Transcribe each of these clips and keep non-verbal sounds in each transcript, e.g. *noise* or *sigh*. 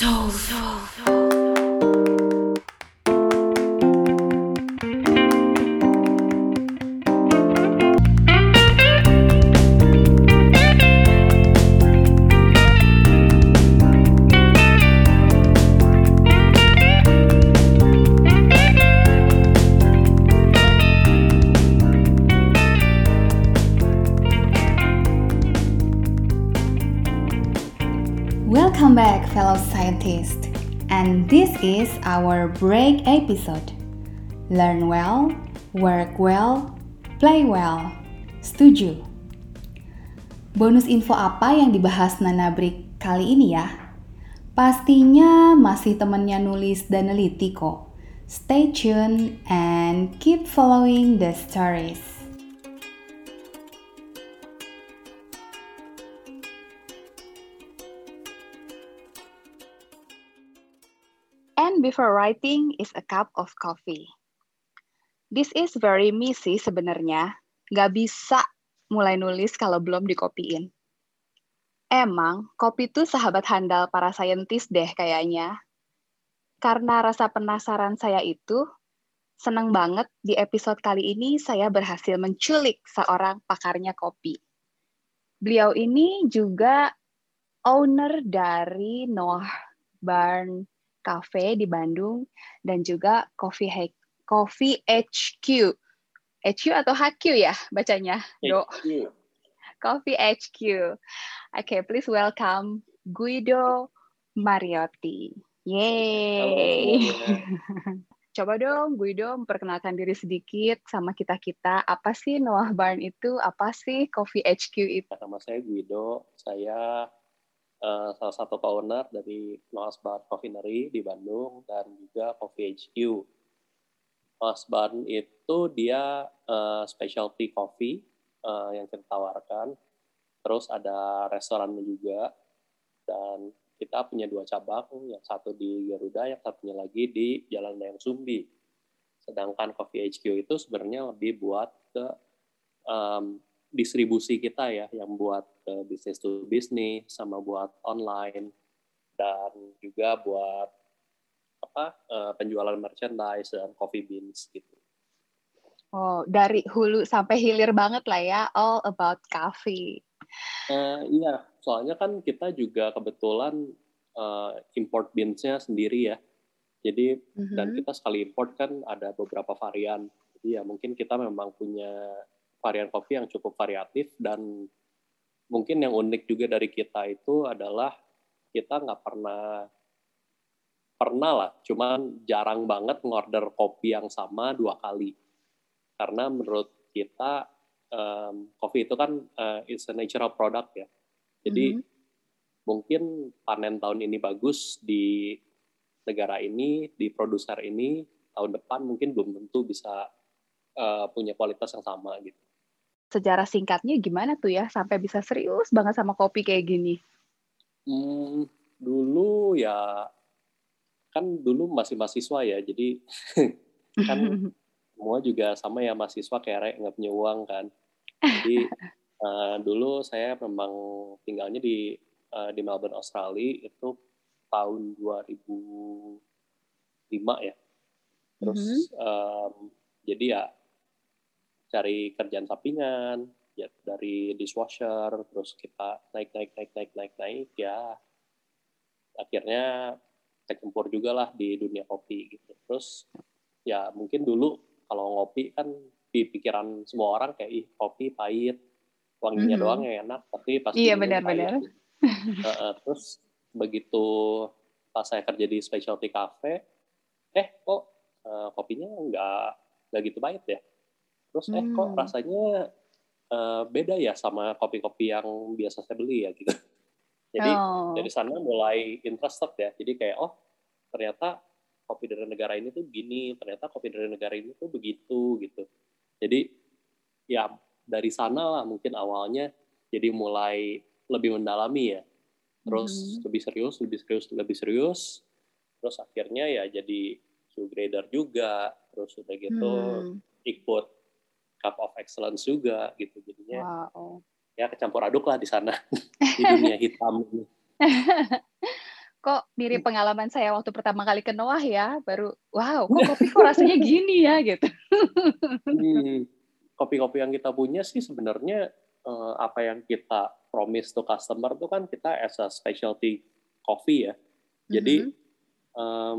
So, so, Welcome is our break episode. Learn well, work well, play well. Setuju? Bonus info apa yang dibahas Nana Break kali ini ya? Pastinya masih temennya nulis dan neliti kok. Stay tuned and keep following the stories. Before writing is a cup of coffee. This is very messy sebenarnya. Nggak bisa mulai nulis kalau belum dikopiin. Emang, kopi itu sahabat handal para saintis deh kayaknya. Karena rasa penasaran saya itu, seneng banget di episode kali ini saya berhasil menculik seorang pakarnya kopi. Beliau ini juga owner dari Noah Barn Cafe di Bandung dan juga Coffee Coffee HQ. HQ atau HQ ya bacanya? Do. Coffee HQ. Oke, okay, please welcome Guido Mariotti. Yeay. *laughs* Coba dong Guido memperkenalkan diri sedikit sama kita-kita. Apa sih Noah Barn itu? Apa sih Coffee HQ itu? Nama saya Guido. Saya uh, salah satu owner dari Noah's Bar Coffeenery di Bandung dan juga Coffee HQ. Noah's Bar itu dia uh, specialty coffee uh, yang kita tawarkan. Terus ada restorannya juga dan kita punya dua cabang, yang satu di Garuda, yang satunya lagi di Jalan Dayang Sumbi. Sedangkan Coffee HQ itu sebenarnya lebih buat ke um, distribusi kita ya, yang buat ke bisnis to bisnis, sama buat online, dan juga buat apa uh, penjualan merchandise dan coffee beans gitu. Oh, dari hulu sampai hilir banget lah ya, all about coffee. Uh, iya, soalnya kan kita juga kebetulan uh, import beansnya sendiri ya. Jadi mm-hmm. dan kita sekali import kan ada beberapa varian. Jadi ya mungkin kita memang punya varian kopi yang cukup variatif dan mungkin yang unik juga dari kita itu adalah kita nggak pernah pernah lah, cuman jarang banget ngorder kopi yang sama dua kali. Karena menurut kita um, kopi itu kan uh, it's a natural product ya. Jadi mm-hmm. mungkin panen tahun ini bagus di negara ini, di produser ini, tahun depan mungkin belum tentu bisa uh, punya kualitas yang sama gitu. Sejarah singkatnya gimana tuh ya sampai bisa serius banget sama kopi kayak gini? Hmm, dulu ya kan dulu masih mahasiswa ya, jadi *laughs* kan semua juga sama ya mahasiswa kayak nggak punya uang kan. Jadi uh, *laughs* dulu saya memang tinggalnya di uh, di Melbourne Australia itu tahun 2005 ya. Terus mm -hmm. um, jadi ya cari kerjaan sampingan ya dari dishwasher terus kita naik naik naik naik naik naik ya akhirnya kecempur juga lah di dunia kopi gitu. Terus ya mungkin dulu kalau ngopi kan di pikiran semua orang kayak ih kopi pahit wanginya mm -hmm. doang yang enak tapi pasti iya benar-benar uh, terus begitu pas saya kerja di specialty cafe eh kok uh, kopinya nggak nggak gitu pahit ya terus eh kok hmm. rasanya uh, beda ya sama kopi-kopi yang biasa saya beli ya gitu *laughs* jadi oh. dari sana mulai interested ya jadi kayak oh ternyata kopi dari negara ini tuh gini ternyata kopi dari negara ini tuh begitu gitu jadi ya dari sana lah mungkin awalnya jadi mulai lebih mendalami ya. Terus hmm. lebih serius, lebih serius, lebih serius. Terus akhirnya ya jadi shoe grader juga. Terus udah gitu hmm. ikut Cup of Excellence juga gitu. Jadinya wow. ya kecampur aduk lah di sana *laughs* di dunia hitam ini. *laughs* kok mirip pengalaman saya waktu pertama kali ke Noah ya, baru wow, kok *laughs* kopi kok rasanya gini ya gitu. Hmm, kopi-kopi yang kita punya sih sebenarnya uh, apa yang kita promise to customer tuh kan kita as a specialty coffee ya. Jadi mm -hmm. um,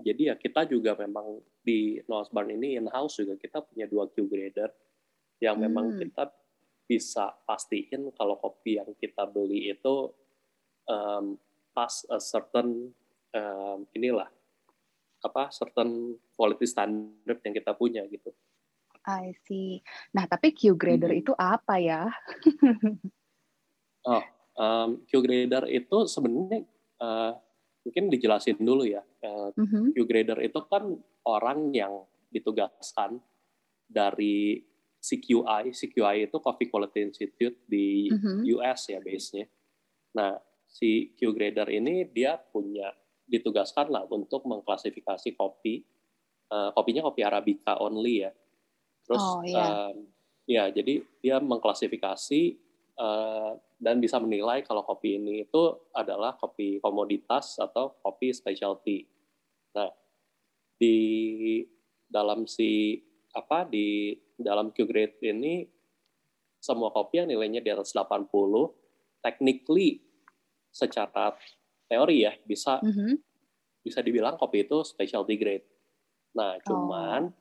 jadi ya kita juga memang di Noah's Barn ini in house juga kita punya dua Q grader yang memang hmm. kita bisa pastiin kalau kopi yang kita beli itu um, pas a certain um, inilah apa certain quality standard yang kita punya gitu. I see. Nah, tapi Q grader hmm. itu apa ya? *laughs* oh, um, Q grader itu sebenarnya uh, mungkin dijelasin dulu ya. Uh, mm-hmm. Q grader itu kan orang yang ditugaskan dari CQI. CQI itu Coffee Quality Institute di mm-hmm. US ya base-nya. Nah, si Q grader ini dia punya ditugaskan lah untuk mengklasifikasi kopi. Uh, kopinya kopi arabica only ya. Terus oh, iya. um, ya jadi dia mengklasifikasi uh, dan bisa menilai kalau kopi ini itu adalah kopi komoditas atau kopi specialty. Nah, di dalam si apa di dalam Q grade ini semua kopi yang nilainya di atas 80 technically secara teori ya bisa mm -hmm. bisa dibilang kopi itu specialty grade. Nah, cuman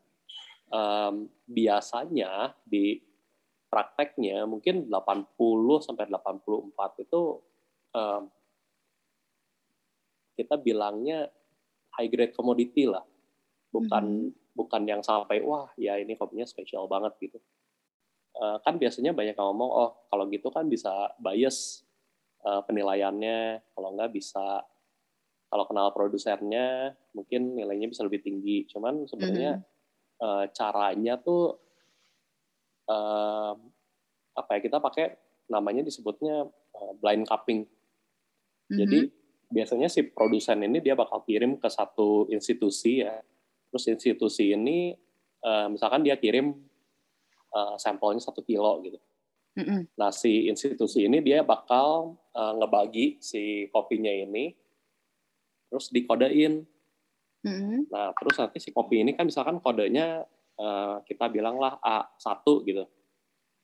oh. um, biasanya di prakteknya mungkin 80 sampai 84 itu um, kita bilangnya high grade commodity lah. Bukan mm -hmm. bukan yang sampai wah ya ini kopinya spesial banget gitu. Uh, kan biasanya banyak yang ngomong oh kalau gitu kan bisa bias uh, penilaiannya kalau nggak bisa kalau kenal produsernya mungkin nilainya bisa lebih tinggi cuman sebenarnya mm -hmm. uh, caranya tuh uh, apa ya kita pakai namanya disebutnya uh, blind cupping mm -hmm. jadi biasanya si produsen ini dia bakal kirim ke satu institusi ya terus institusi ini uh, misalkan dia kirim uh, sampelnya satu kilo gitu Mm-hmm. Nah, si institusi ini dia bakal uh, ngebagi si kopinya ini, terus dikodein. Mm-hmm. Nah, terus nanti si kopi ini kan misalkan kodenya uh, kita bilanglah A1 gitu.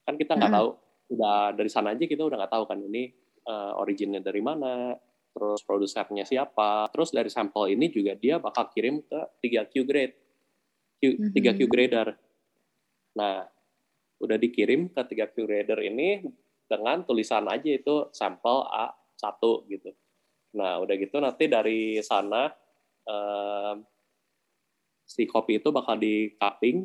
Kan kita nggak tahu, udah dari sana aja kita udah nggak tahu kan ini uh, originnya dari mana, terus produsernya siapa, terus dari sampel ini juga dia bakal kirim ke 3Q grade, Q, mm-hmm. 3Q grader. Nah, udah dikirim ke tiga curator ini dengan tulisan aja itu sampel A1 gitu. Nah, udah gitu nanti dari sana eh, si kopi itu bakal di cupping,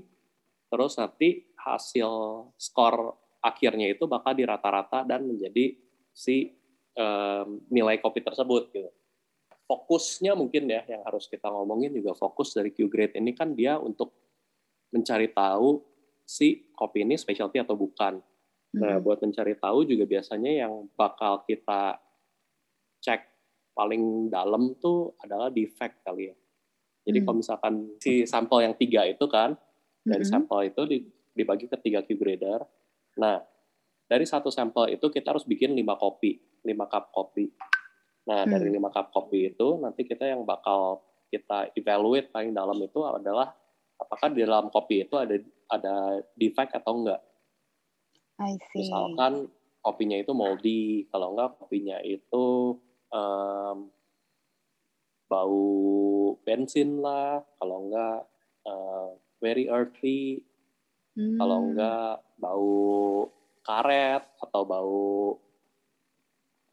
terus nanti hasil skor akhirnya itu bakal dirata-rata dan menjadi si eh, nilai kopi tersebut gitu. Fokusnya mungkin ya yang harus kita ngomongin juga fokus dari Q grade ini kan dia untuk mencari tahu si kopi ini specialty atau bukan. Nah, hmm. buat mencari tahu juga biasanya yang bakal kita cek paling dalam tuh adalah defect kali ya. Jadi hmm. kalau misalkan si sampel yang tiga itu kan, dari hmm. sampel itu dibagi ke tiga Q grader. Nah, dari satu sampel itu kita harus bikin lima kopi, lima cup kopi. Nah, hmm. dari lima cup kopi itu nanti kita yang bakal kita evaluate paling dalam itu adalah apakah di dalam kopi itu ada ada defect atau enggak. I see. Misalkan kopinya itu moldy, kalau enggak kopinya itu um, bau bensin lah, kalau enggak uh, very earthy, hmm. kalau enggak bau karet atau bau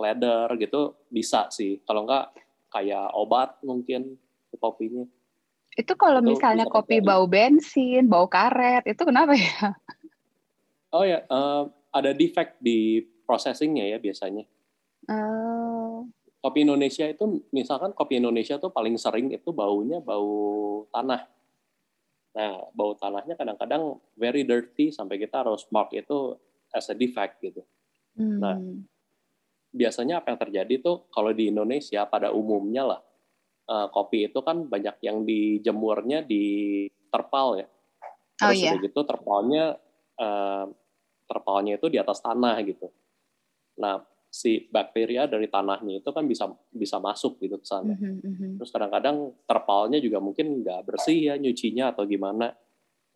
leather gitu bisa sih. Kalau enggak kayak obat mungkin kopinya. Itu kalau itu misalnya kopi bau bensin, bau karet, itu kenapa ya? Oh ya, uh, ada defect di processingnya ya biasanya. Uh. Kopi Indonesia itu, misalkan kopi Indonesia tuh paling sering itu baunya bau tanah. Nah, bau tanahnya kadang-kadang very dirty sampai kita harus mark itu as a defect gitu. Hmm. Nah, biasanya apa yang terjadi tuh kalau di Indonesia pada umumnya lah uh, kopi itu kan banyak yang dijemurnya di terpal ya. Oh, Terus oh, iya. gitu terpalnya uh, terpalnya itu di atas tanah gitu. Nah si bakteria dari tanahnya itu kan bisa bisa masuk gitu ke sana. Mhm, mhm. Terus kadang-kadang terpalnya juga mungkin nggak bersih ya nyucinya atau gimana.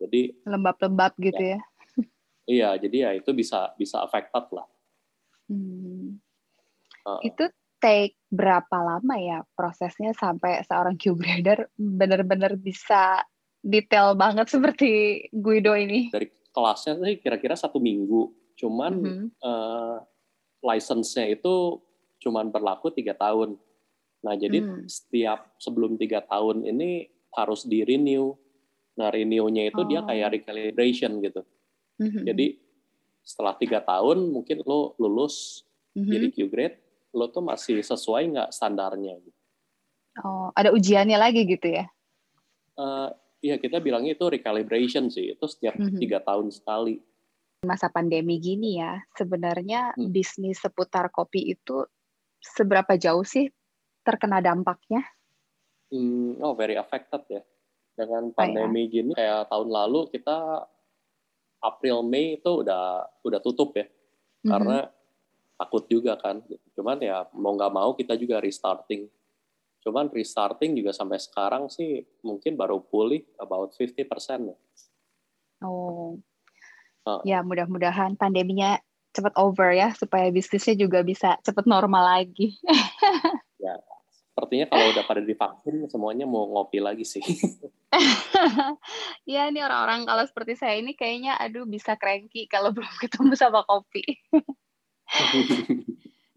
Jadi Lembab-lembab gitu ya. iya, jadi ya itu bisa bisa affected lah. Hmm. Uh, Itu take berapa lama ya prosesnya sampai seorang Q grader benar-benar bisa detail banget seperti Guido ini? dari kelasnya sih kira-kira satu minggu. Cuman Mhm. eh, license-nya itu cuman berlaku tiga tahun. Nah, jadi Hmm. setiap sebelum tiga tahun ini harus di renew. Nah, renew-nya itu dia Oh. kayak recalibration gitu. Mhm, Jadi setelah tiga tahun mungkin lo lulus mhm. jadi Q grade, lo tuh masih sesuai nggak standarnya? Gitu. Oh, ada ujiannya lagi gitu ya? Eh, Iya kita bilangnya itu recalibration sih. Itu setiap Mhm. tiga tahun sekali. Masa pandemi gini ya, sebenarnya Hmm. bisnis seputar kopi itu seberapa jauh sih terkena dampaknya? Hmm, oh very affected ya. Dengan Oh, ya. pandemi gini kayak tahun lalu kita April Mei itu udah udah tutup ya Mhm. karena takut juga kan. Cuman ya mau nggak mau kita juga restarting. Cuman restarting juga sampai sekarang sih mungkin baru pulih about 50% ya. Oh, Ah. ya mudah-mudahan pandeminya cepat over ya supaya bisnisnya juga bisa cepat normal lagi. *laughs* Sepertinya kalau udah pada divaksin semuanya mau ngopi lagi sih. *laughs* ya ini orang-orang kalau seperti saya ini kayaknya aduh bisa cranky kalau *laughs* belum ketemu sama kopi.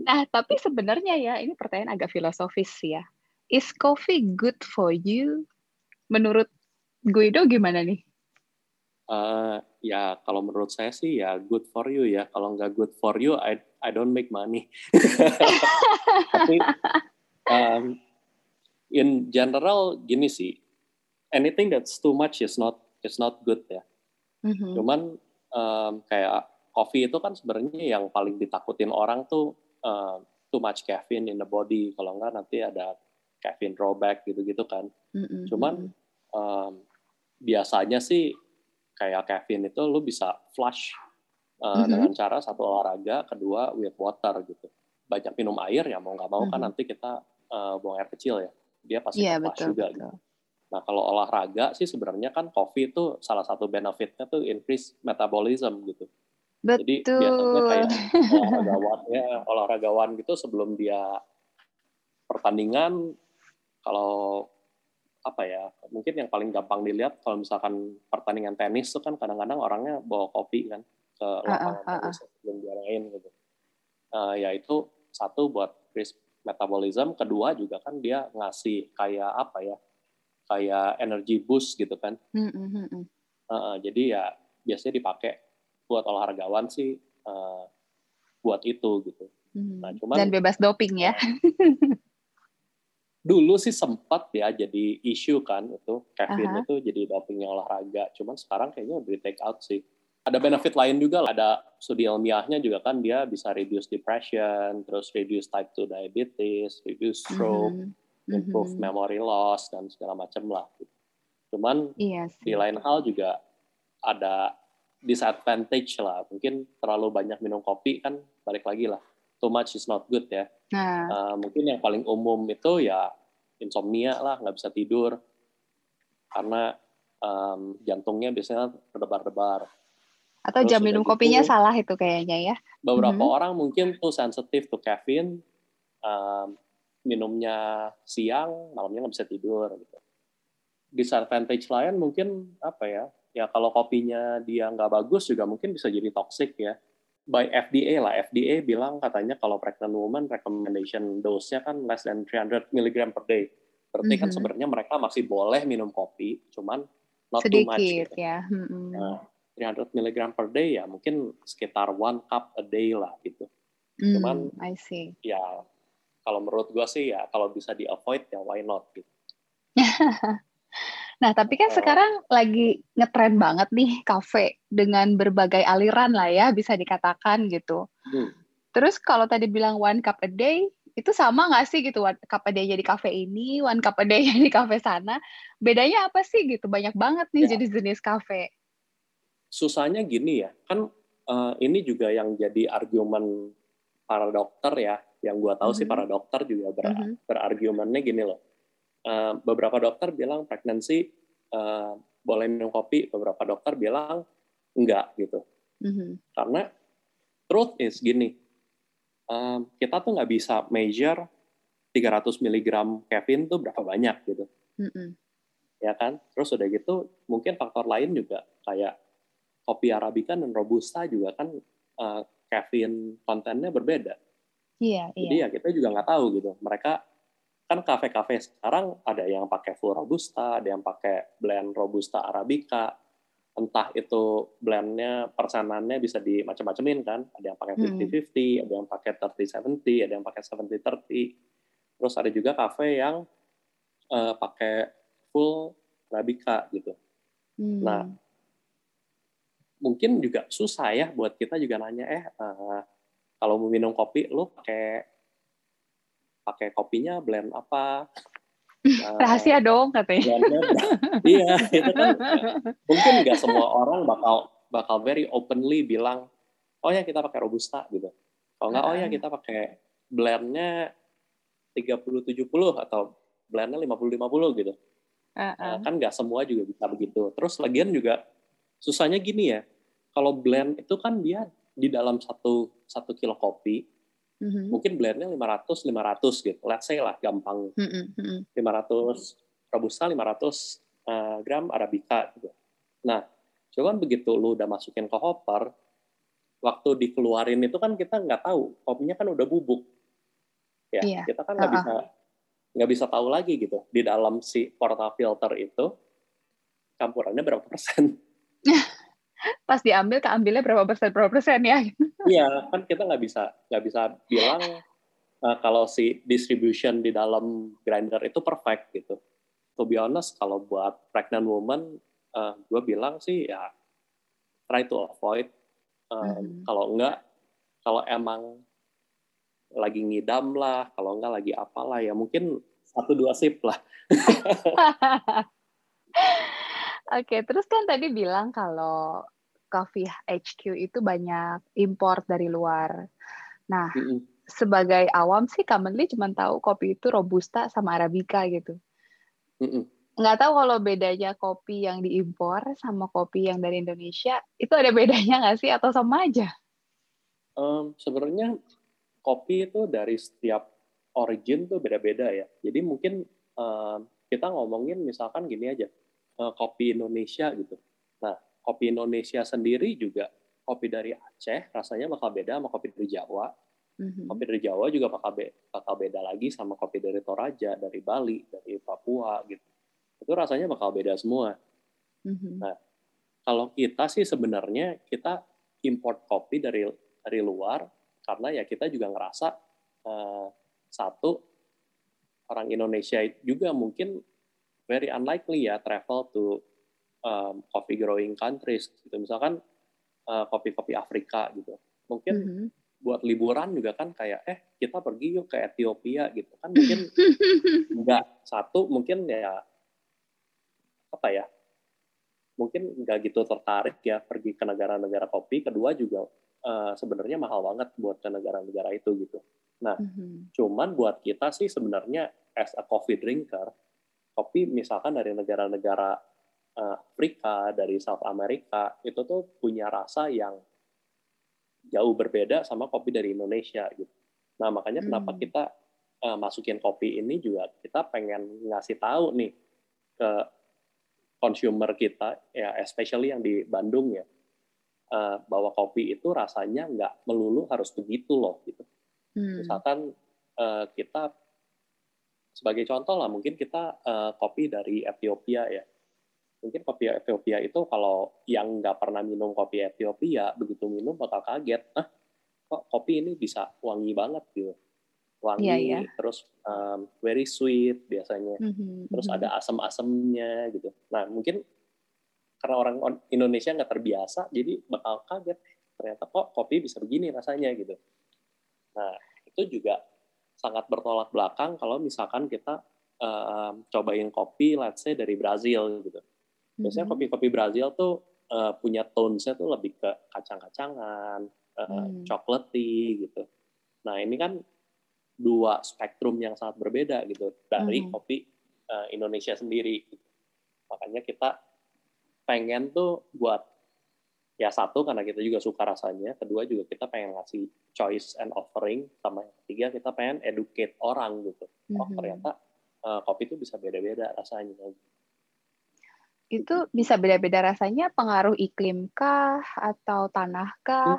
Nah, tapi sebenarnya ya ini pertanyaan agak filosofis ya. Is coffee good for you? Menurut Guido gimana nih? Eh, ya kalau menurut saya sih ya good for you ya. Kalau nggak good for you, I I don't make money. *laughs* Tapi um, in general gini sih, anything that's too much is not is not good ya. Mhm. Cuman um, kayak kopi itu kan sebenarnya yang paling ditakutin orang tuh um, too much caffeine in the body. Kalau nggak nanti ada caffeine drawback gitu-gitu kan. Mhm, Cuman um, biasanya sih kayak caffeine itu lu bisa flush uh, Mhm. dengan cara satu olahraga, kedua with water gitu. Banyak minum air ya mau nggak mau kan Mhm. nanti kita uh, buang air kecil ya, dia pasti Iya ke flush betul juga. Gitu. betul. Nah kalau olahraga sih sebenarnya kan kopi itu salah satu benefitnya tuh increase metabolism gitu. Jadi biasanya kayak *laughs* Betul. olahragawan ya olahragawan gitu sebelum dia pertandingan kalau apa ya mungkin yang paling gampang dilihat kalau misalkan pertandingan tenis itu kan kadang-kadang orangnya bawa kopi kan ke lapangan ah, ah. tenis sebelum dia main gitu. Eh, ya itu satu buat increase metabolism, kedua juga kan dia ngasih kayak apa ya kayak energy boost gitu kan. Mhm, mhm. Eh, jadi ya biasanya dipakai buat olahragawan sih eh, buat itu gitu. Mhm. Nah, cuman- Dan bebas doping ya. *laughs* Dulu sih sempat ya jadi isu kan itu Aha. itu jadi dopingnya olahraga. Cuman sekarang kayaknya udah di take out sih. Ada benefit lain juga lah. Ada studi ilmiahnya juga kan dia bisa reduce depression, terus reduce type 2 diabetes, reduce stroke, Mhm, improve mhm. memory loss dan segala macam lah. Cuman Iya di lain hal juga ada disadvantage lah. Mungkin terlalu banyak minum kopi kan balik lagi lah. Too much is not good ya. Nah, Uh, mungkin yang paling umum itu ya insomnia lah, nggak bisa tidur karena um, jantungnya biasanya berdebar-debar. atau terus jam minum gitu- kopinya salah itu kayaknya ya. Beberapa Mhm. orang mungkin tuh sensitif to caffeine, um, minumnya siang, malamnya nggak bisa tidur. Gitu. Disadvantage lain mungkin apa ya? Ya kalau kopinya dia nggak bagus juga mungkin bisa jadi toxic ya. By FDA lah, FDA bilang katanya kalau pregnant woman recommendation dose-nya kan less than 300 mg per day. Berarti kan Mhm. sebenarnya mereka masih boleh minum kopi, cuman not too much. Sedikit gitu. ya. Mhm. Nah, 300 mg per day ya mungkin sekitar one cup a day lah gitu. Hmm, cuman- I see. Ya kalau menurut gua sih ya kalau bisa di avoid ya why not gitu. *laughs* Nah, tapi kan sekarang lagi ngetren banget nih kafe dengan berbagai aliran lah ya, bisa dikatakan gitu. Hmm. Terus kalau tadi bilang one cup a day, itu sama nggak sih gitu one cup a day-nya di kafe ini, one cup a day-nya *laughs* di kafe sana? Bedanya apa sih gitu? Banyak banget nih Ya. jenis-jenis kafe. Susahnya gini ya, kan eh, ini juga yang jadi argumen para dokter ya, yang gua tahu sih Mhm. para dokter juga ber, Mhm. berargumennya gini loh. Eh, beberapa dokter bilang pregnancy eh, boleh minum kopi, beberapa dokter bilang enggak gitu. Mhm. Karena truth is gini, em, kita tuh nggak bisa measure 300 mg caffeine tuh berapa banyak gitu, Mhm. ya kan? Terus udah gitu, mungkin faktor lain juga kayak kopi arabica dan robusta juga kan caffeine kontennya berbeda. Iya, Jadi iya. ya kita juga nggak tahu gitu. Mereka kan kafe-kafe sekarang ada yang pakai full robusta, ada yang pakai blend robusta arabica. Entah itu blendnya persenannya bisa dimacam-macamin kan. Ada yang pakai Hmm. 50-50, ada yang pakai 30-70, ada yang pakai 70-30. Terus ada juga kafe yang eh, pakai full arabica gitu. Hmm. Nah, mungkin juga susah ya buat kita juga nanya eh eh, kalau mau minum kopi lu pakai pakai kopinya blend apa Eh, *laughs* rahasia dong katanya. blendnya berapa? iya itu kan mungkin nggak semua orang bakal bakal very openly bilang oh ya kita pakai robusta gitu kalau nggak oh ya kita pakai blendnya 30-70 atau blendnya 50-50 gitu Heeh. Nah, kan nggak semua juga bisa begitu. Terus lagian juga susahnya gini ya, kalau blend itu kan dia di dalam satu satu kilo kopi, Mhm. mungkin blendnya 500 500 gitu. Let's say lah gampang Mhm. Mhm. 500 robusta 500 eh, gram arabica gitu. Nah, cuman begitu lu udah masukin ke hopper, waktu dikeluarin itu kan kita nggak tahu kopinya kan udah bubuk. Ya, Iya. kita kan nggak Ha-ha. bisa nggak bisa tahu lagi gitu di dalam si portafilter itu campurannya berapa persen. *laughs* Pas diambil keambilnya berapa persen berapa persen ya? *laughs* Iya, kan kita nggak bisa nggak bisa bilang eh, kalau si distribution di dalam grinder itu perfect gitu. To be honest, kalau buat pregnant woman, gue bilang sih ya try to avoid. Eh, Mhm. Kalau enggak, kalau emang lagi ngidam lah, kalau enggak lagi apalah ya mungkin satu dua sip lah. *laughs* Oke, terus kan tadi bilang kalau Coffee HQ itu banyak import dari luar. Nah, Mm-mm. sebagai awam sih commonly cuma tahu kopi itu robusta sama arabica gitu. Mm-mm. Nggak tahu kalau bedanya kopi yang diimpor sama kopi yang dari Indonesia itu ada bedanya nggak sih atau sama aja? Em, sebenarnya kopi itu dari setiap origin tuh beda-beda ya. Jadi mungkin em, kita ngomongin misalkan gini aja, eh, kopi Indonesia gitu. Nah, kopi Indonesia sendiri juga kopi dari Aceh rasanya bakal beda sama kopi dari Jawa. Mhm. Kopi dari Jawa juga bakal, be- bakal beda lagi sama kopi dari Toraja, dari Bali, dari Papua gitu. Itu rasanya bakal beda semua. Mhm. Kalau kita sih sebenarnya kita import kopi dari dari luar karena ya kita juga ngerasa eh, satu orang Indonesia juga mungkin very unlikely ya travel to um, coffee growing countries gitu. Misalkan eh, kopi-kopi Afrika gitu. Mungkin Mhm. buat liburan juga kan kayak eh kita pergi yuk ke Ethiopia gitu. Kan mungkin *laughs* nggak satu mungkin ya apa ya mungkin nggak gitu tertarik ya pergi ke negara-negara kopi. Kedua juga eh, sebenarnya mahal banget buat ke negara-negara itu gitu. Mhm. cuman buat kita sih sebenarnya as a coffee drinker kopi misalkan dari negara-negara Afrika dari South America itu tuh punya rasa yang jauh berbeda sama kopi dari Indonesia gitu nah makanya kenapa Hmm. kita eh, masukin kopi ini juga kita pengen ngasih tahu nih ke consumer kita ya especially yang di Bandung ya eh, bahwa kopi itu rasanya nggak melulu harus begitu loh gitu Hmm. misalkan eh, kita sebagai contoh lah mungkin kita eh, kopi dari Ethiopia ya mungkin kopi Ethiopia itu kalau yang nggak pernah minum kopi Ethiopia begitu minum bakal kaget ah kok kopi ini bisa wangi banget gitu wangi Iya, iya. terus um, very sweet biasanya Mhm. terus Mhm. ada asam-asamnya gitu. Nah mungkin karena orang on- Indonesia nggak terbiasa, jadi bakal kaget ternyata kok kopi bisa begini rasanya gitu. Nah itu juga sangat bertolak belakang kalau misalkan kita um, cobain kopi, let's say dari Brazil gitu. Biasanya kopi-kopi Brazil tuh uh, punya tones-nya tuh lebih ke kacang-kacangan, uh, Hmm. chocolatey gitu. Nah ini kan dua spektrum yang sangat berbeda gitu dari Mhm. kopi uh, Indonesia sendiri. Makanya kita pengen tuh buat ya satu karena kita juga suka rasanya, kedua juga kita pengen ngasih choice and offering, sama yang ketiga kita pengen educate orang gitu. Oh Mhm. ternyata uh, kopi itu bisa beda-beda rasanya. Itu bisa beda-beda rasanya pengaruh iklim kah atau tanah kah?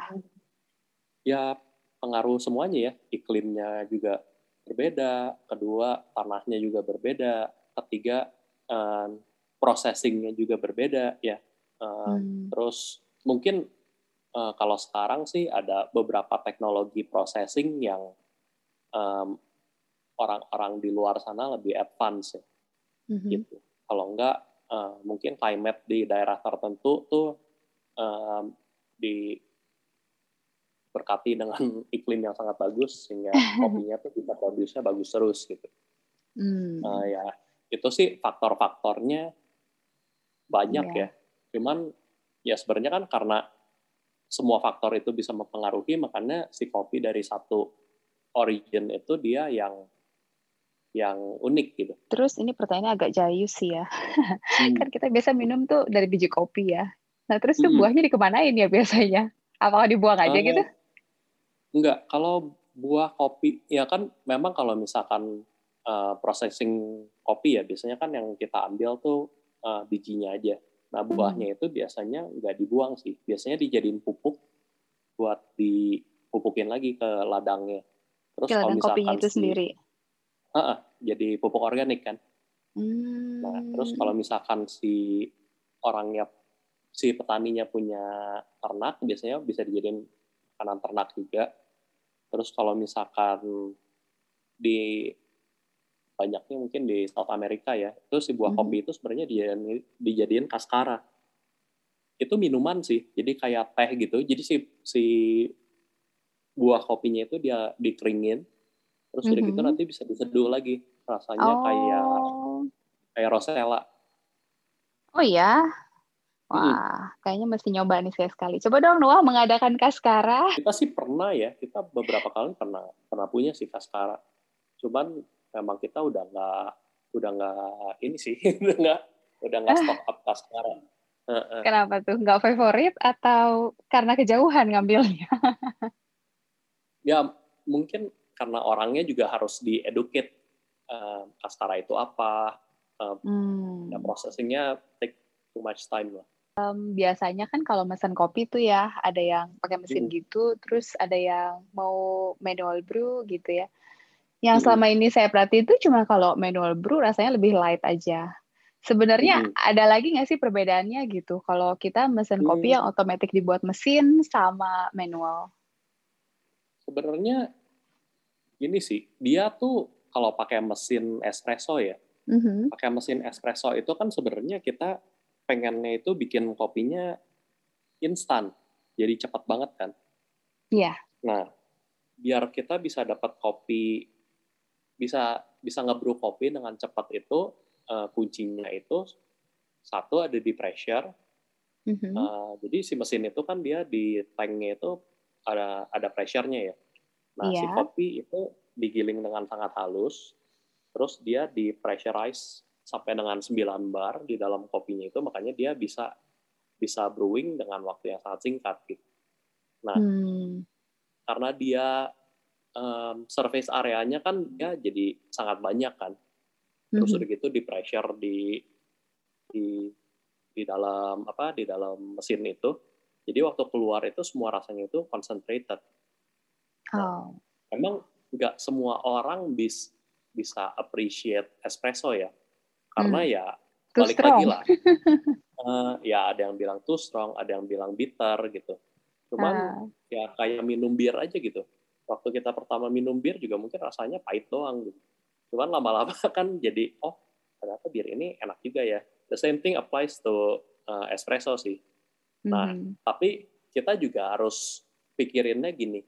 Ya pengaruh semuanya ya, iklimnya juga berbeda, kedua tanahnya juga berbeda, ketiga um, processingnya juga berbeda ya. Um, Hmm. Terus mungkin uh, kalau sekarang sih ada beberapa teknologi processing yang um, orang-orang di luar sana lebih advance ya, Mhm. gitu. Kalau enggak uh, mungkin climate di daerah tertentu tuh um, di berkati dengan *laughs* iklim yang sangat bagus sehingga *laughs* kopinya tuh bisa produce-nya bagus terus gitu. Hmm. Uh, ya itu sih faktor-faktornya banyak Iya. ya. Cuman ya sebenarnya kan karena semua faktor itu bisa mempengaruhi makanya si kopi dari satu origin itu dia yang yang unik gitu. Terus ini pertanyaannya agak jayus sih ya. Hmm. *laughs* Kan kita biasa minum tuh dari biji kopi ya. Nah terus tuh Hmm. buahnya dikemanain ya biasanya? Apakah dibuang aja gitu? Enggak, kalau buah kopi ya kan memang kalau misalkan eh, processing kopi ya biasanya kan yang kita ambil tuh eh, bijinya aja. Nah Hmm. buahnya itu biasanya nggak dibuang sih, biasanya dijadiin pupuk buat dipupukin lagi ke ladangnya. Terus Ke kalau ladang kopinya misalkan itu si- sendiri. Heeh, jadi pupuk organik kan. Hmm. Nah terus kalau misalkan si orangnya si petaninya punya ternak biasanya bisa dijadiin makanan ternak juga. Terus kalau misalkan di banyaknya mungkin di South America ya, itu si buah Mhm. kopi itu sebenarnya dijadiin, dijadiin kaskara. Itu minuman sih, jadi kayak teh gitu. Jadi si si buah kopinya itu dia dikeringin, terus udah gitu Mhm. nanti bisa diseduh lagi. Rasanya kayak Oh. kayak rosella. Oh ya. Wah, kayaknya mesti nyoba nih saya sekali. Coba dong Noah mengadakan kaskara. Kita sih pernah ya, kita beberapa kali pernah pernah punya sih kaskara. Cuman memang kita udah nggak udah nggak ini sih, *laughs* udah nggak udah nggak stok up kaskara. Kenapa tuh? Nggak favorit atau karena kejauhan ngambilnya? *laughs* Ya mungkin karena orangnya juga harus dieducate eh, kaskara itu apa, Hmm. ya processingnya take too much time lah. Biasanya kan kalau mesen kopi tuh ya ada yang pakai mesin Hmm. gitu, terus ada yang mau manual brew gitu ya. Yang Hmm. selama ini saya perhati itu cuma kalau manual brew rasanya lebih light aja. Sebenarnya Hmm. ada lagi nggak sih perbedaannya gitu? Kalau kita mesen kopi Hmm. yang otomatis dibuat mesin sama manual. Sebenarnya gini sih, dia tuh kalau pakai mesin espresso ya, Mhm. pakai mesin espresso itu kan sebenarnya kita pengennya itu bikin kopinya instan, jadi cepat banget kan. Iya. Nah, biar kita bisa dapat kopi, bisa bisa ngebrew kopi dengan cepat itu eh, kuncinya itu satu ada di pressure. Mhm. Eh, jadi si mesin itu kan dia di tanknya itu ada ada pressure-nya ya. Nah, si Iya. kopi itu digiling dengan sangat halus, terus dia di pressurize sampai dengan 9 bar di dalam kopinya itu, makanya dia bisa bisa brewing dengan waktu yang sangat singkat gitu. Nah, Hmm. karena dia em, surface areanya kan dia jadi sangat banyak kan. Terus Mhm. udah gitu di pressure di di di dalam apa di dalam mesin itu. Jadi waktu keluar itu semua rasanya itu concentrated. Oh. Memang nggak semua orang bis, bisa appreciate espresso ya. Karena Hmm. ya Too balik strong. lagi lah. *laughs* Eh, ya ada yang bilang too strong, ada yang bilang bitter gitu. Cuman Ah. ya kayak minum bir aja gitu. Waktu kita pertama minum bir juga mungkin rasanya pahit doang gitu. Cuman lama-lama *laughs* kan jadi oh ternyata bir ini enak juga ya. The same thing applies to uh, espresso sih. Nah, Mhm. Tapi kita juga harus pikirinnya gini.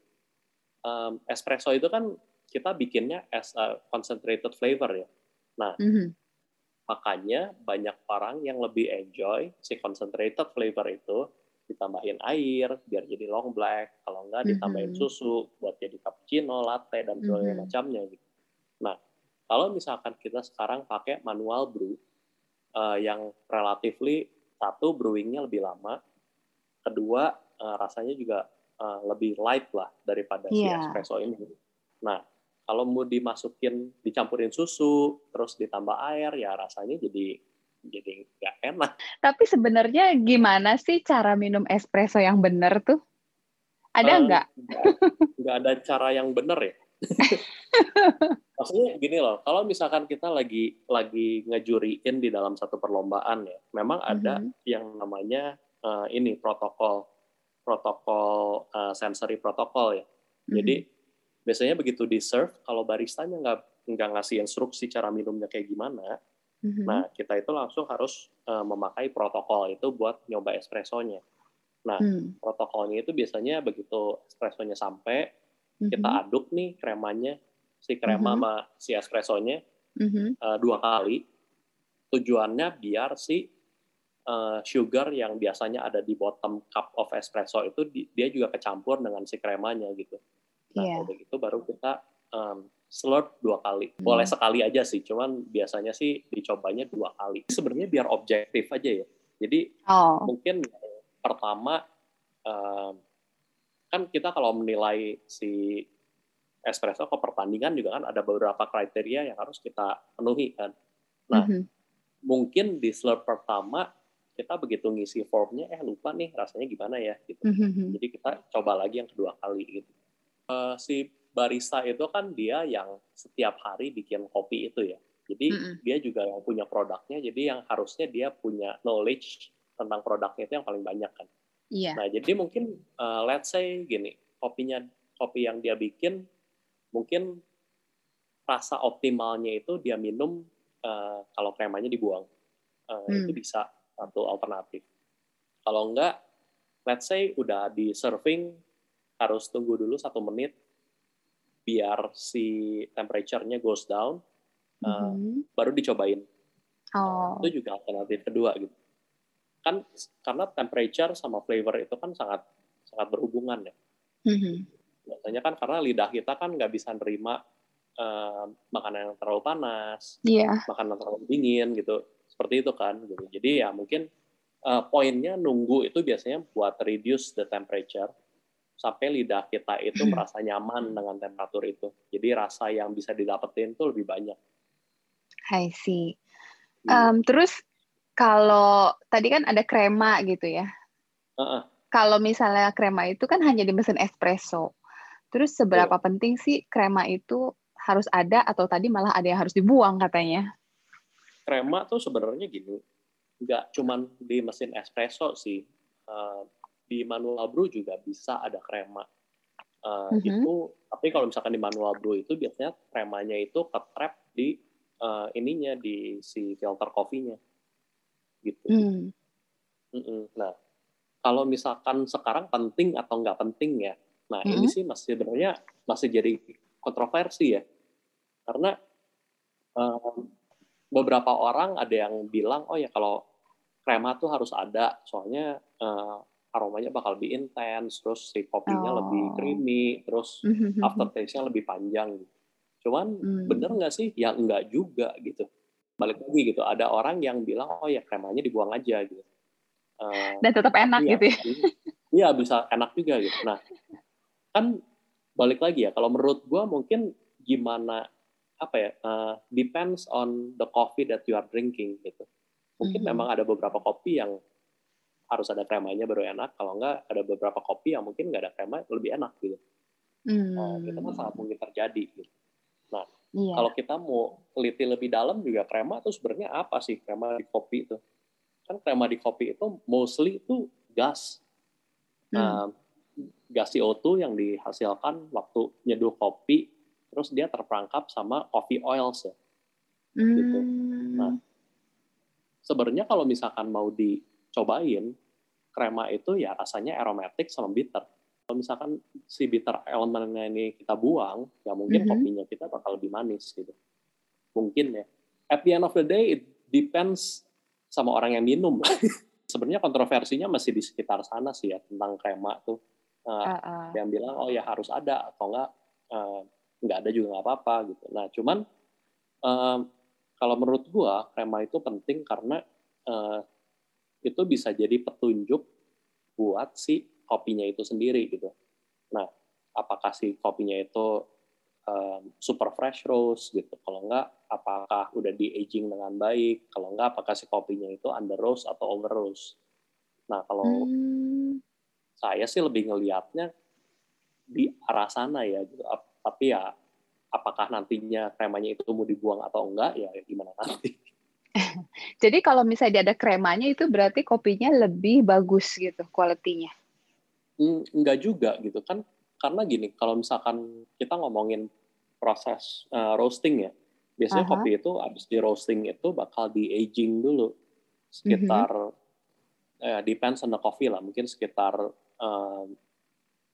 Um, espresso itu kan kita bikinnya as a concentrated flavor ya. Mhm. Makanya banyak orang yang lebih enjoy si concentrated flavor itu ditambahin air biar jadi long black, kalau enggak ditambahin Mhm. susu buat jadi cappuccino, latte dan Mhm. macamnya gitu. Nah, kalau misalkan kita sekarang pakai manual brew eh, yang relatively satu brewingnya lebih lama, kedua eh, rasanya juga eh, lebih light lah daripada si Iya. espresso ini. Nah, kalau mau dimasukin, dicampurin susu, terus ditambah air, ya rasanya jadi jadi nggak enak. Tapi sebenarnya gimana sih cara minum espresso yang benar tuh? Ada Eh, nggak? nggak ada cara yang benar ya. *laughs* Maksudnya gini loh, kalau misalkan kita lagi lagi ngejuriin di dalam satu perlombaan ya, memang ada Mhm. yang namanya eh, ini protokol protokol eh, sensory protokol ya. Jadi Mhm. biasanya begitu di serve, kalau baristanya nggak nggak ngasih instruksi cara minumnya kayak gimana, Mhm. nah kita itu langsung harus eh, memakai protokol itu buat nyoba espressonya. Nah, Hmm. protokolnya itu biasanya begitu espressonya sampai, Mhm. kita aduk nih kremanya, si krema Mhm. sama si espressonya Mhm. eh, dua kali. Tujuannya biar si eh, sugar yang biasanya ada di bottom cup of espresso itu di- dia juga kecampur dengan si kremanya gitu. Nah, Iya. udah gitu baru kita um, slurp dua kali. Boleh Hmm. sekali aja sih, cuman biasanya sih dicobanya dua kali. Sebenarnya biar objektif aja ya. Jadi Oh. mungkin pertama um, kan kita kalau menilai si espresso ke pertandingan juga kan ada beberapa kriteria yang harus kita penuhi kan. Nah, Mhm. mungkin di slurp pertama kita begitu ngisi formnya eh lupa nih rasanya gimana ya gitu. Mhm. Jadi kita coba lagi yang kedua kali gitu. Eh, si barista itu kan dia yang setiap hari bikin kopi itu ya. Jadi Mm-mm. dia juga yang punya produknya. Jadi yang harusnya dia punya knowledge tentang produknya itu yang paling banyak kan. Iya. Nah jadi mungkin eh, let's say gini kopinya kopi yang dia bikin mungkin rasa optimalnya itu dia minum eh, kalau kremanya dibuang. Eh, Hmm. Itu bisa satu alternatif. Kalau enggak, let's say udah di serving harus tunggu dulu satu menit biar si temperature-nya goes down, eh, Mhm. baru dicobain. Oh. Itu juga alternatif kedua gitu. Kan karena temperature sama flavor itu kan sangat sangat berhubungan ya. Mhm. Biasanya kan karena lidah kita kan nggak bisa nerima eh, makanan yang terlalu panas, Iya. makanan terlalu dingin gitu. Seperti itu kan. Gitu. Jadi ya mungkin eh, poinnya nunggu itu biasanya buat reduce the temperature sampai lidah kita itu Hmm. merasa nyaman dengan temperatur itu. Jadi rasa yang bisa didapetin tuh lebih banyak. I see. Em, terus kalau tadi kan ada krema gitu ya. Heeh. Kalau misalnya krema itu kan hanya di mesin espresso. Terus seberapa penting sih krema itu harus ada atau tadi malah ada yang harus dibuang katanya? Krema tuh sebenarnya gini, nggak cuman di mesin espresso sih, Eh, di manual brew juga bisa ada krema. Eh, Mhm. Itu, tapi kalau misalkan di manual brew itu biasanya kremanya itu ketrap di eh, ininya di si filter kopinya, gitu. Mm-mm. Nah, kalau misalkan sekarang penting atau nggak penting ya, nah ini Mhm. sih masih sebenarnya masih jadi kontroversi ya, karena em, beberapa orang ada yang bilang oh ya kalau krema tuh harus ada, soalnya eh, aromanya bakal lebih intens, terus si kopinya Oh. lebih creamy, terus Mhm. aftertaste-nya lebih panjang. Cuman Hmm. bener nggak sih? Ya enggak juga gitu. Balik lagi gitu, ada orang yang bilang oh ya kremanya dibuang aja gitu. Eh, Dan tetap enak Iya, gitu ya. Iya bisa enak juga gitu. Nah, kan balik lagi ya. Kalau menurut gua mungkin gimana apa ya? eh, depends on the coffee that you are drinking gitu. Mungkin Mhm. memang ada beberapa kopi yang harus ada kremanya baru enak. Kalau enggak ada beberapa kopi yang mungkin nggak ada krema lebih enak gitu. Nah, Hmm. itu kan sangat mungkin terjadi. Gitu. Iya. Kalau kita mau teliti lebih dalam juga krema itu sebenarnya apa sih krema di kopi itu? Kan krema di kopi itu mostly itu gas. Hmm. Uh, gas CO2 yang dihasilkan waktu nyeduh kopi, terus dia terperangkap sama coffee oils ya. gitu. Hmm. Nah, Sebenarnya kalau misalkan mau dicobain, krema itu ya rasanya aromatic sama bitter. Kalau misalkan si bitter elemennya ini kita buang, ya mungkin Mhm. kopinya kita bakal lebih manis gitu. Mungkin ya. At the end of the day, it depends sama orang yang minum. *laughs* sebenarnya kontroversinya masih di sekitar sana sih ya tentang krema tuh. Uh, Uh, uh. yang bilang oh ya harus ada atau enggak uh, nggak ada juga nggak apa-apa gitu. Nah cuman uh, kalau menurut gua krema itu penting karena uh, itu bisa jadi petunjuk buat si kopinya itu sendiri gitu. Nah apakah si kopinya itu um, super fresh roast gitu? Kalau enggak apakah udah di aging dengan baik? Kalau enggak apakah si kopinya itu under roast atau over roast? Nah kalau Hmm. saya sih lebih ngelihatnya di arah sana ya gitu. Ap- Tapi ya apakah nantinya kremanya itu mau dibuang atau enggak ya gimana nanti. *laughs* Jadi kalau misalnya dia ada kremanya itu berarti kopinya lebih bagus gitu kualitinya. Hmm, enggak juga gitu kan karena gini kalau misalkan kita ngomongin proses uh, roasting ya biasanya Aha. kopi itu habis di roasting itu bakal di aging dulu sekitar eh, depends on the coffee lah mungkin sekitar um,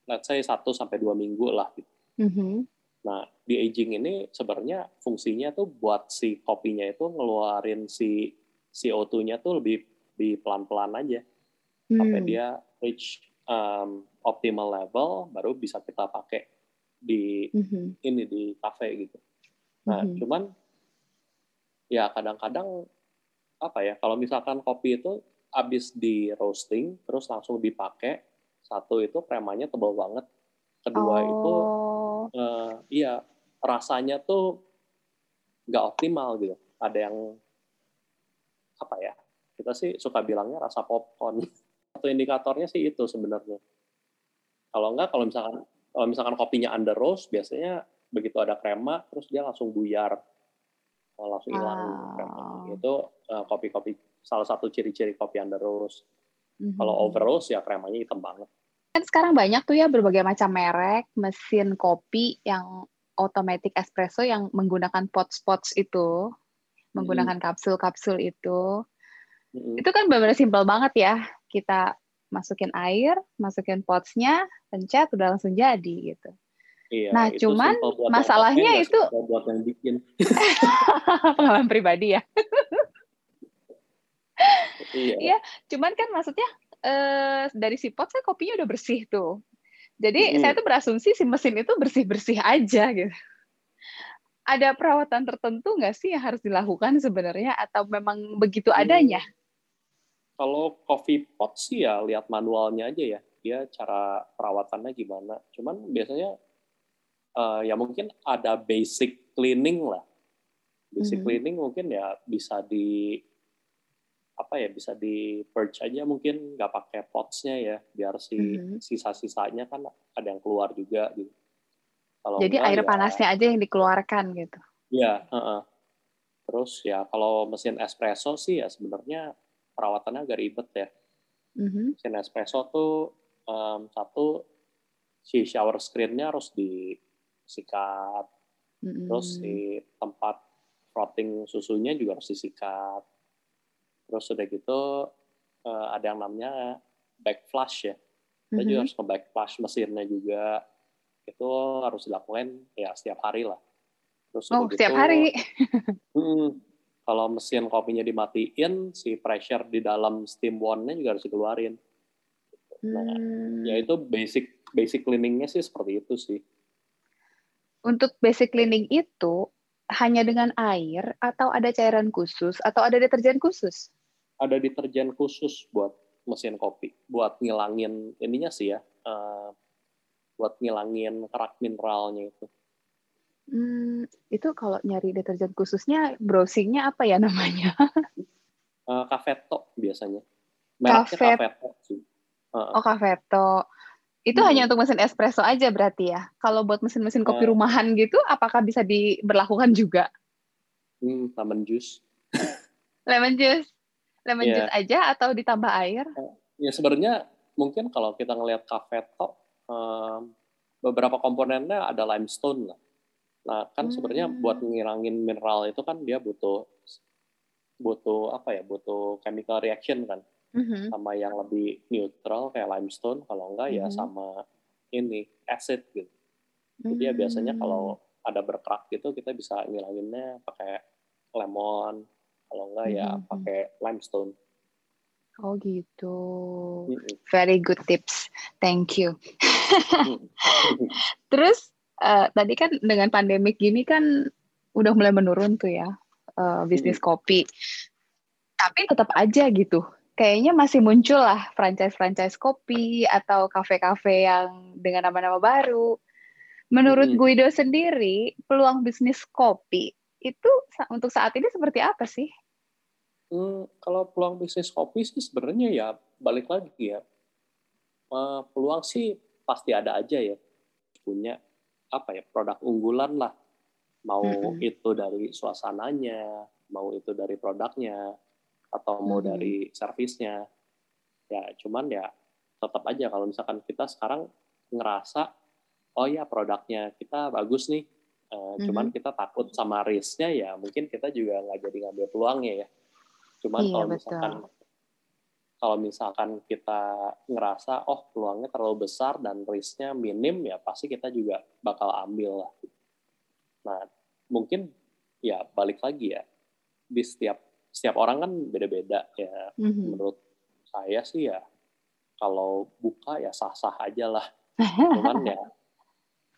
let's say 1 sampai dua minggu lah gitu. Mhm. Nah, di aging ini sebenarnya fungsinya tuh buat si kopinya itu ngeluarin si CO2-nya tuh lebih lebih pelan-pelan aja sampai Hmm. dia reach um, optimal level baru bisa kita pakai di Mhm. ini di cafe gitu. Nah, Mhm. cuman ya kadang-kadang apa ya kalau misalkan kopi itu habis di roasting terus langsung dipakai satu itu kremanya tebal banget kedua itu Eh, iya rasanya tuh nggak optimal gitu. Ada yang apa ya kita sih suka bilangnya rasa popcorn. *laughs* Satu indikatornya sih itu sebenarnya. Kalau enggak kalau misalkan kalau misalkan kopinya under roast biasanya begitu ada krema terus dia langsung buyar. Langsung hilang Ah. itu eh, kopi-kopi salah satu ciri-ciri kopi under roast. Mhm. kalau over roast ya kremanya hitam banget Kan sekarang banyak tuh ya berbagai macam merek mesin kopi yang automatic espresso yang menggunakan pots-pots itu, menggunakan kapsul-kapsul itu. Mm-mm. Itu kan benar-benar simpel banget ya. Kita masukin air, masukin potsnya, pencet udah langsung jadi gitu. Iya, Nah, itu cuman masalahnya itu- buat yang bikin *laughs* Pengalaman pribadi ya. iya Iya. Cuman kan maksudnya eh, dari si pot kan kopinya udah bersih tuh. Jadi Mm-mm. saya tuh berasumsi si mesin itu bersih-bersih aja gitu. Ada perawatan tertentu nggak sih yang harus dilakukan sebenarnya atau memang begitu Hmm. adanya? Kalau coffee pot sih ya lihat manualnya aja ya. Dia cara perawatannya gimana. Cuman biasanya eh, ya mungkin ada basic cleaning lah. Basic Mhm. cleaning mungkin ya bisa di apa ya bisa di purge aja mungkin nggak pakai potsnya ya biar si Mhm. sisa-sisanya kan ada yang keluar juga gitu. Kalau Jadi enggak air ya- panasnya aja yang dikeluarkan gitu. Iya, heeh. Terus ya kalau mesin espresso sih ya sebenarnya perawatannya agak ribet ya. Mhm. Mesin espresso tuh em, satu si shower screen-nya harus disikat, Mhm. terus si tempat frothing susunya juga harus disikat. Terus udah gitu eh, ada yang namanya back flush ya. Kita juga Mhm. harus ke back flush mesinnya juga. Itu harus dilakukan ya setiap hari lah. Terus Oh, udah setiap gitu, hari. *laughs* Hmm, kalau mesin kopinya dimatiin, si pressure di dalam steam wand-nya juga harus dikeluarin. Nah, Hmm. Ya itu basic basic cleaning-nya sih seperti itu sih. Untuk basic cleaning itu hanya dengan air atau ada cairan khusus atau ada deterjen khusus? Ada deterjen khusus buat mesin kopi, buat ngilangin ininya sih ya, eh, buat ngilangin kerak mineralnya itu. Hmm, itu kalau nyari deterjen khususnya browsingnya apa ya namanya? Cafeto biasanya. Mereknya Cafeto sih. Eh, Oh, Cafeto. Itu Hmm. hanya untuk mesin espresso aja berarti ya. Kalau buat mesin-mesin kopi Eh. rumahan gitu, apakah bisa diberlakukan juga? hmm, lemon juice. Lemon juice, lemon Iya. juice aja atau ditambah air? Ya sebenarnya mungkin kalau kita ngelihat Cafeto, eh, beberapa komponennya ada limestone lah. Nah kan sebenarnya Hmm. buat ngilangin mineral itu kan dia butuh butuh apa ya butuh chemical reaction kan Mhm. sama yang lebih neutral kayak limestone kalau enggak ya Mhm. sama ini acid gitu. Jadi ya biasanya Hmm. kalau ada berkerak gitu kita bisa ngilanginnya pakai lemon kalau enggak ya Mhm. pakai limestone. Oh gitu. Mm-mm. Very good tips. Thank you. Mm. *laughs* Terus eh, tadi kan dengan pandemik gini kan udah mulai menurun tuh ya eh, bisnis kopi. Tapi tetap aja gitu. Kayaknya masih muncul lah franchise-franchise kopi atau kafe-kafe yang dengan nama-nama baru. Menurut Mm-mm. Guido sendiri, peluang bisnis kopi itu untuk saat ini seperti apa sih? Hmm, kalau peluang bisnis kopi sih sebenarnya ya balik lagi ya. Eh, peluang sih pasti ada aja ya. Punya apa ya produk unggulan lah. Mau Mm-mm. itu dari suasananya, mau itu dari produknya, atau mau Mhm. dari servisnya. Ya cuman ya tetap aja kalau misalkan kita sekarang ngerasa oh ya produknya kita bagus nih. Eh, Cuman Mhm. kita takut sama risknya ya mungkin kita juga nggak jadi ngambil peluangnya ya. Cuman Iya, kalau betul. misalkan kalau misalkan kita ngerasa oh peluangnya terlalu besar dan risknya minim ya pasti kita juga bakal ambil lah. Nah mungkin ya balik lagi ya di setiap setiap orang kan beda-beda ya Mhm. menurut saya sih ya kalau buka ya sah-sah aja lah *laughs* cuman ya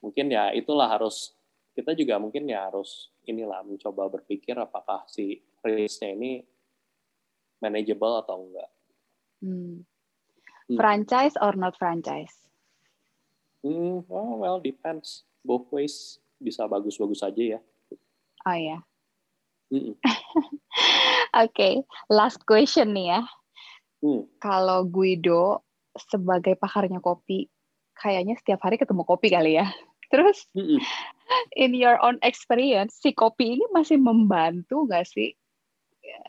mungkin ya itulah harus kita juga mungkin ya harus inilah mencoba berpikir apakah si risknya ini manageable atau enggak. Hmm. Hmm. Franchise or not franchise? Hmm, oh, well depends both ways bisa bagus-bagus aja ya. Oh ya. Mm-mm. *laughs* Oke, last question nih ya. Hmm. Kalau Guido sebagai pakarnya kopi, kayaknya setiap hari ketemu kopi kali ya. *laughs* Terus, Mm-mm. in your own experience, si kopi ini masih membantu nggak sih?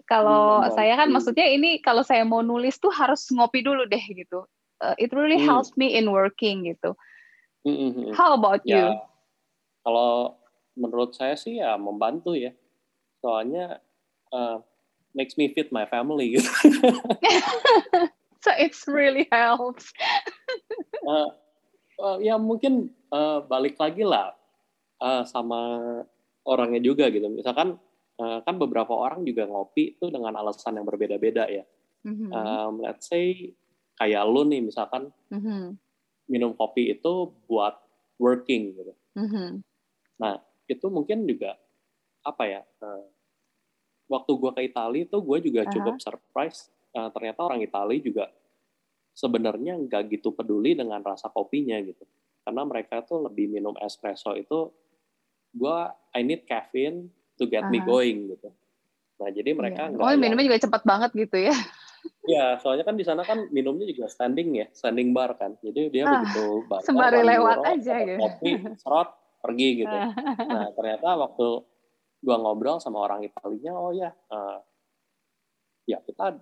Kalau Hmm, saya kan maksudnya ini kalau saya mau nulis tuh harus ngopi dulu deh gitu. Uh, it really Hmm. helps me in working gitu. Mm-mm. How about you? Ya kalau menurut saya sih ya membantu ya. Soalnya uh, makes me fit my family gitu. *laughs* So it's really helps. *laughs* Eh, eh, ya mungkin eh, balik lagi lah eh, sama orangnya juga gitu. Misalkan eh, kan beberapa orang juga ngopi itu dengan alasan yang berbeda-beda ya. Mhm. Um, let's say kayak lu nih misalkan Mhm. minum kopi itu buat working gitu. Mhm. Itu mungkin juga apa ya? eh, waktu gua ke Italia itu gue juga Aha. cukup surprise. eh, ternyata orang Italia juga sebenarnya nggak gitu peduli dengan rasa kopinya gitu. Karena mereka tuh lebih minum espresso itu, gua I need caffeine to get me Aha. going gitu. Nah jadi mereka Iya. nggak Oh, minumnya juga cepat banget gitu ya. Iya, soalnya kan di sana kan minumnya juga standing ya, standing bar kan. Jadi dia Ah, begitu bayar sembari lewat aja gitu. Kopi, serot, pergi gitu. Nah ternyata waktu gua ngobrol sama orang Italinya, oh ya, eh, ya kita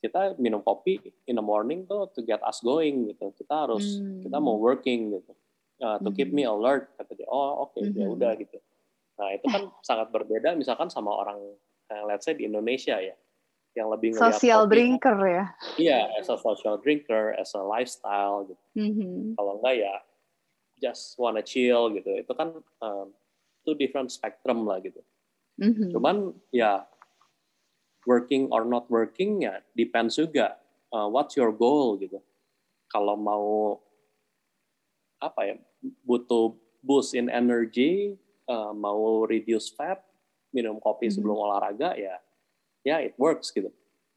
kita minum kopi in the morning tuh to get us going gitu. Kita harus Hmm. kita mau working gitu, Uh, to keep me alert kata dia. Oh oke, ya Mhm. udah gitu. Nah itu kan *laughs* sangat berbeda misalkan sama orang, eh, let's say di Indonesia ya, yang lebih ngelihat Social kopi drinker ya. Iya, as a social drinker, as a lifestyle gitu. Mhm. Kalau enggak ya just wanna chill gitu. Itu kan um, two different spectrum lah gitu. Mhm. Cuman ya working or not working ya depends juga. Uh, what's your goal gitu. Kalau mau apa ya butuh boost in energy, uh, mau reduce fat, minum kopi Mhm. sebelum olahraga ya ya it works gitu.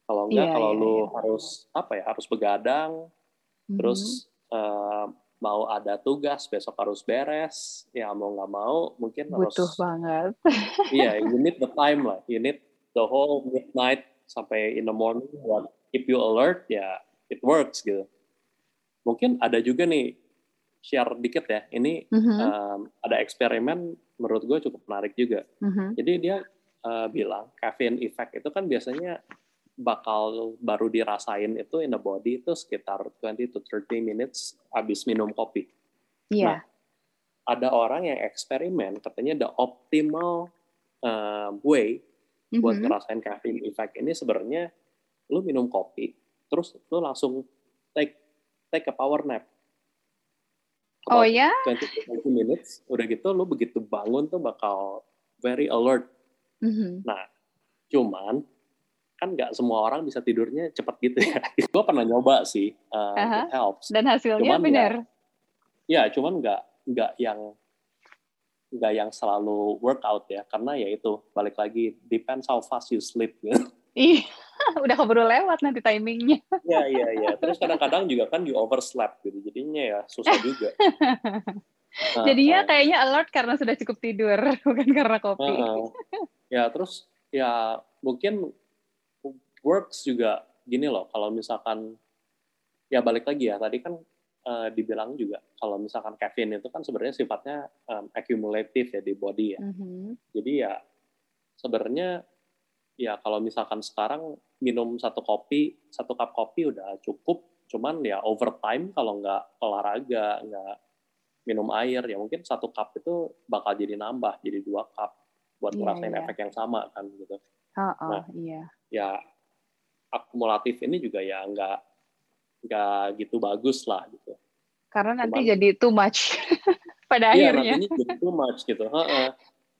Kalau enggak Iya, kalau iya, lu iya. harus apa ya harus begadang Mhm. terus eh, mau ada tugas besok harus beres ya mau nggak mau mungkin butuh harus banget. *laughs* iya you need the time lah you need the whole midnight sampai in the morning buat keep you alert ya it works gitu mungkin ada juga nih share dikit ya ini Mhm. em, ada eksperimen menurut gue cukup menarik juga Mhm. jadi dia eh, bilang caffeine effect itu kan biasanya bakal baru dirasain itu in the body itu sekitar 20 to 30 minutes habis minum kopi. Iya. Ada orang yang eksperimen katanya the optimal uh, way buat Mhm. ngerasain caffeine effect ini sebenarnya lu minum kopi terus lu langsung take take a power nap. Oh About ya? 20 to 30 minutes udah gitu lu begitu bangun tuh bakal very alert Mhm. Cuman kan nggak semua orang bisa tidurnya cepat gitu ya. *laughs* gue pernah nyoba sih, uh, Aha. it helps. Dan hasilnya Cuman ya, benar. Ya, cuman nggak nggak yang nggak yang selalu workout ya, karena ya itu balik lagi depends how fast you sleep. Gitu. *laughs* Iya, *laughs* udah keburu lewat nanti timingnya. Iya iya iya. Terus kadang-kadang juga kan you overslept gitu, jadinya ya susah juga. Nah, Jadinya uh, kayaknya alert karena sudah cukup tidur, bukan karena kopi. uh, ya terus ya mungkin works juga gini loh, kalau misalkan ya balik lagi ya tadi kan uh, dibilang juga kalau misalkan caffeine itu kan sebenarnya sifatnya um, accumulative ya di body ya. Mhm. Jadi ya sebenarnya ya kalau misalkan sekarang minum satu kopi, satu cup kopi udah cukup. Cuman ya over time kalau nggak olahraga, nggak minum air, ya mungkin satu cup itu bakal jadi nambah, jadi dua cup buat Iya, ngerasain iya. efek yang sama kan gitu. Oh, oh, Nah. iya. Ya akumulatif ini juga ya nggak nggak gitu bagus lah gitu. Karena nanti Cuman- jadi too much *laughs* pada Iya akhirnya. nantinya jadi too much gitu. Heeh.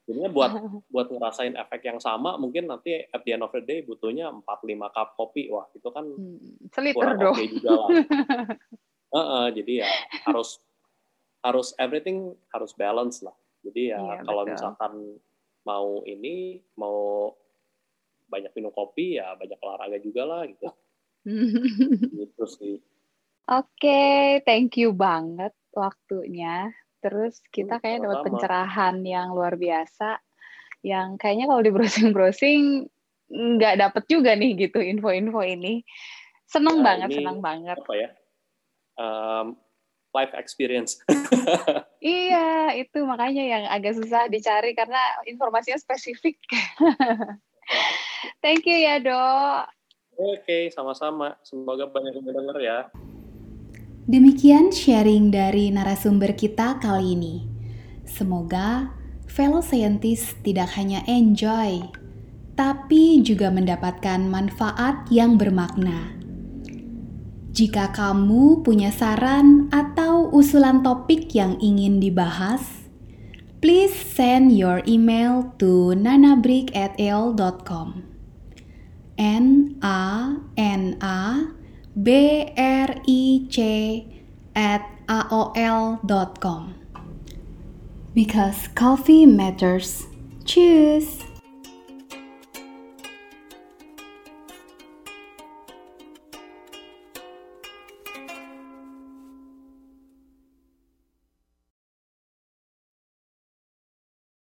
Jadinya buat *laughs* buat ngerasain efek yang sama mungkin nanti at the end of the day butuhnya 4-5 cup kopi wah itu kan Hmm, Seliter dong. juga lah *laughs* Heeh, jadi ya harus harus everything harus balance lah jadi ya Iya, kalau betul. misalkan mau ini mau banyak minum kopi ya banyak olahraga juga lah gitu *laughs* gitu sih Oke, thank you banget waktunya. Terus kita Hmm, kayaknya dapat pencerahan yang luar biasa. Yang kayaknya kalau di browsing-browsing nggak dapet juga nih gitu info-info ini. Seneng Ya, banget, ini- seneng banget. apa ya um, life experience *laughs* Iya, itu makanya yang agak susah dicari karena informasinya spesifik. *laughs* Thank you ya, Dok. oke sama-sama semoga banyak yang denger ya Demikian sharing dari narasumber kita kali ini. Semoga fellow scientist tidak hanya enjoy, tapi juga mendapatkan manfaat yang bermakna. Jika kamu punya saran atau usulan topik yang ingin dibahas, please send your email to nanabrick@al.com. N A N A B R I C at aol.com. Because coffee matters. Cheers!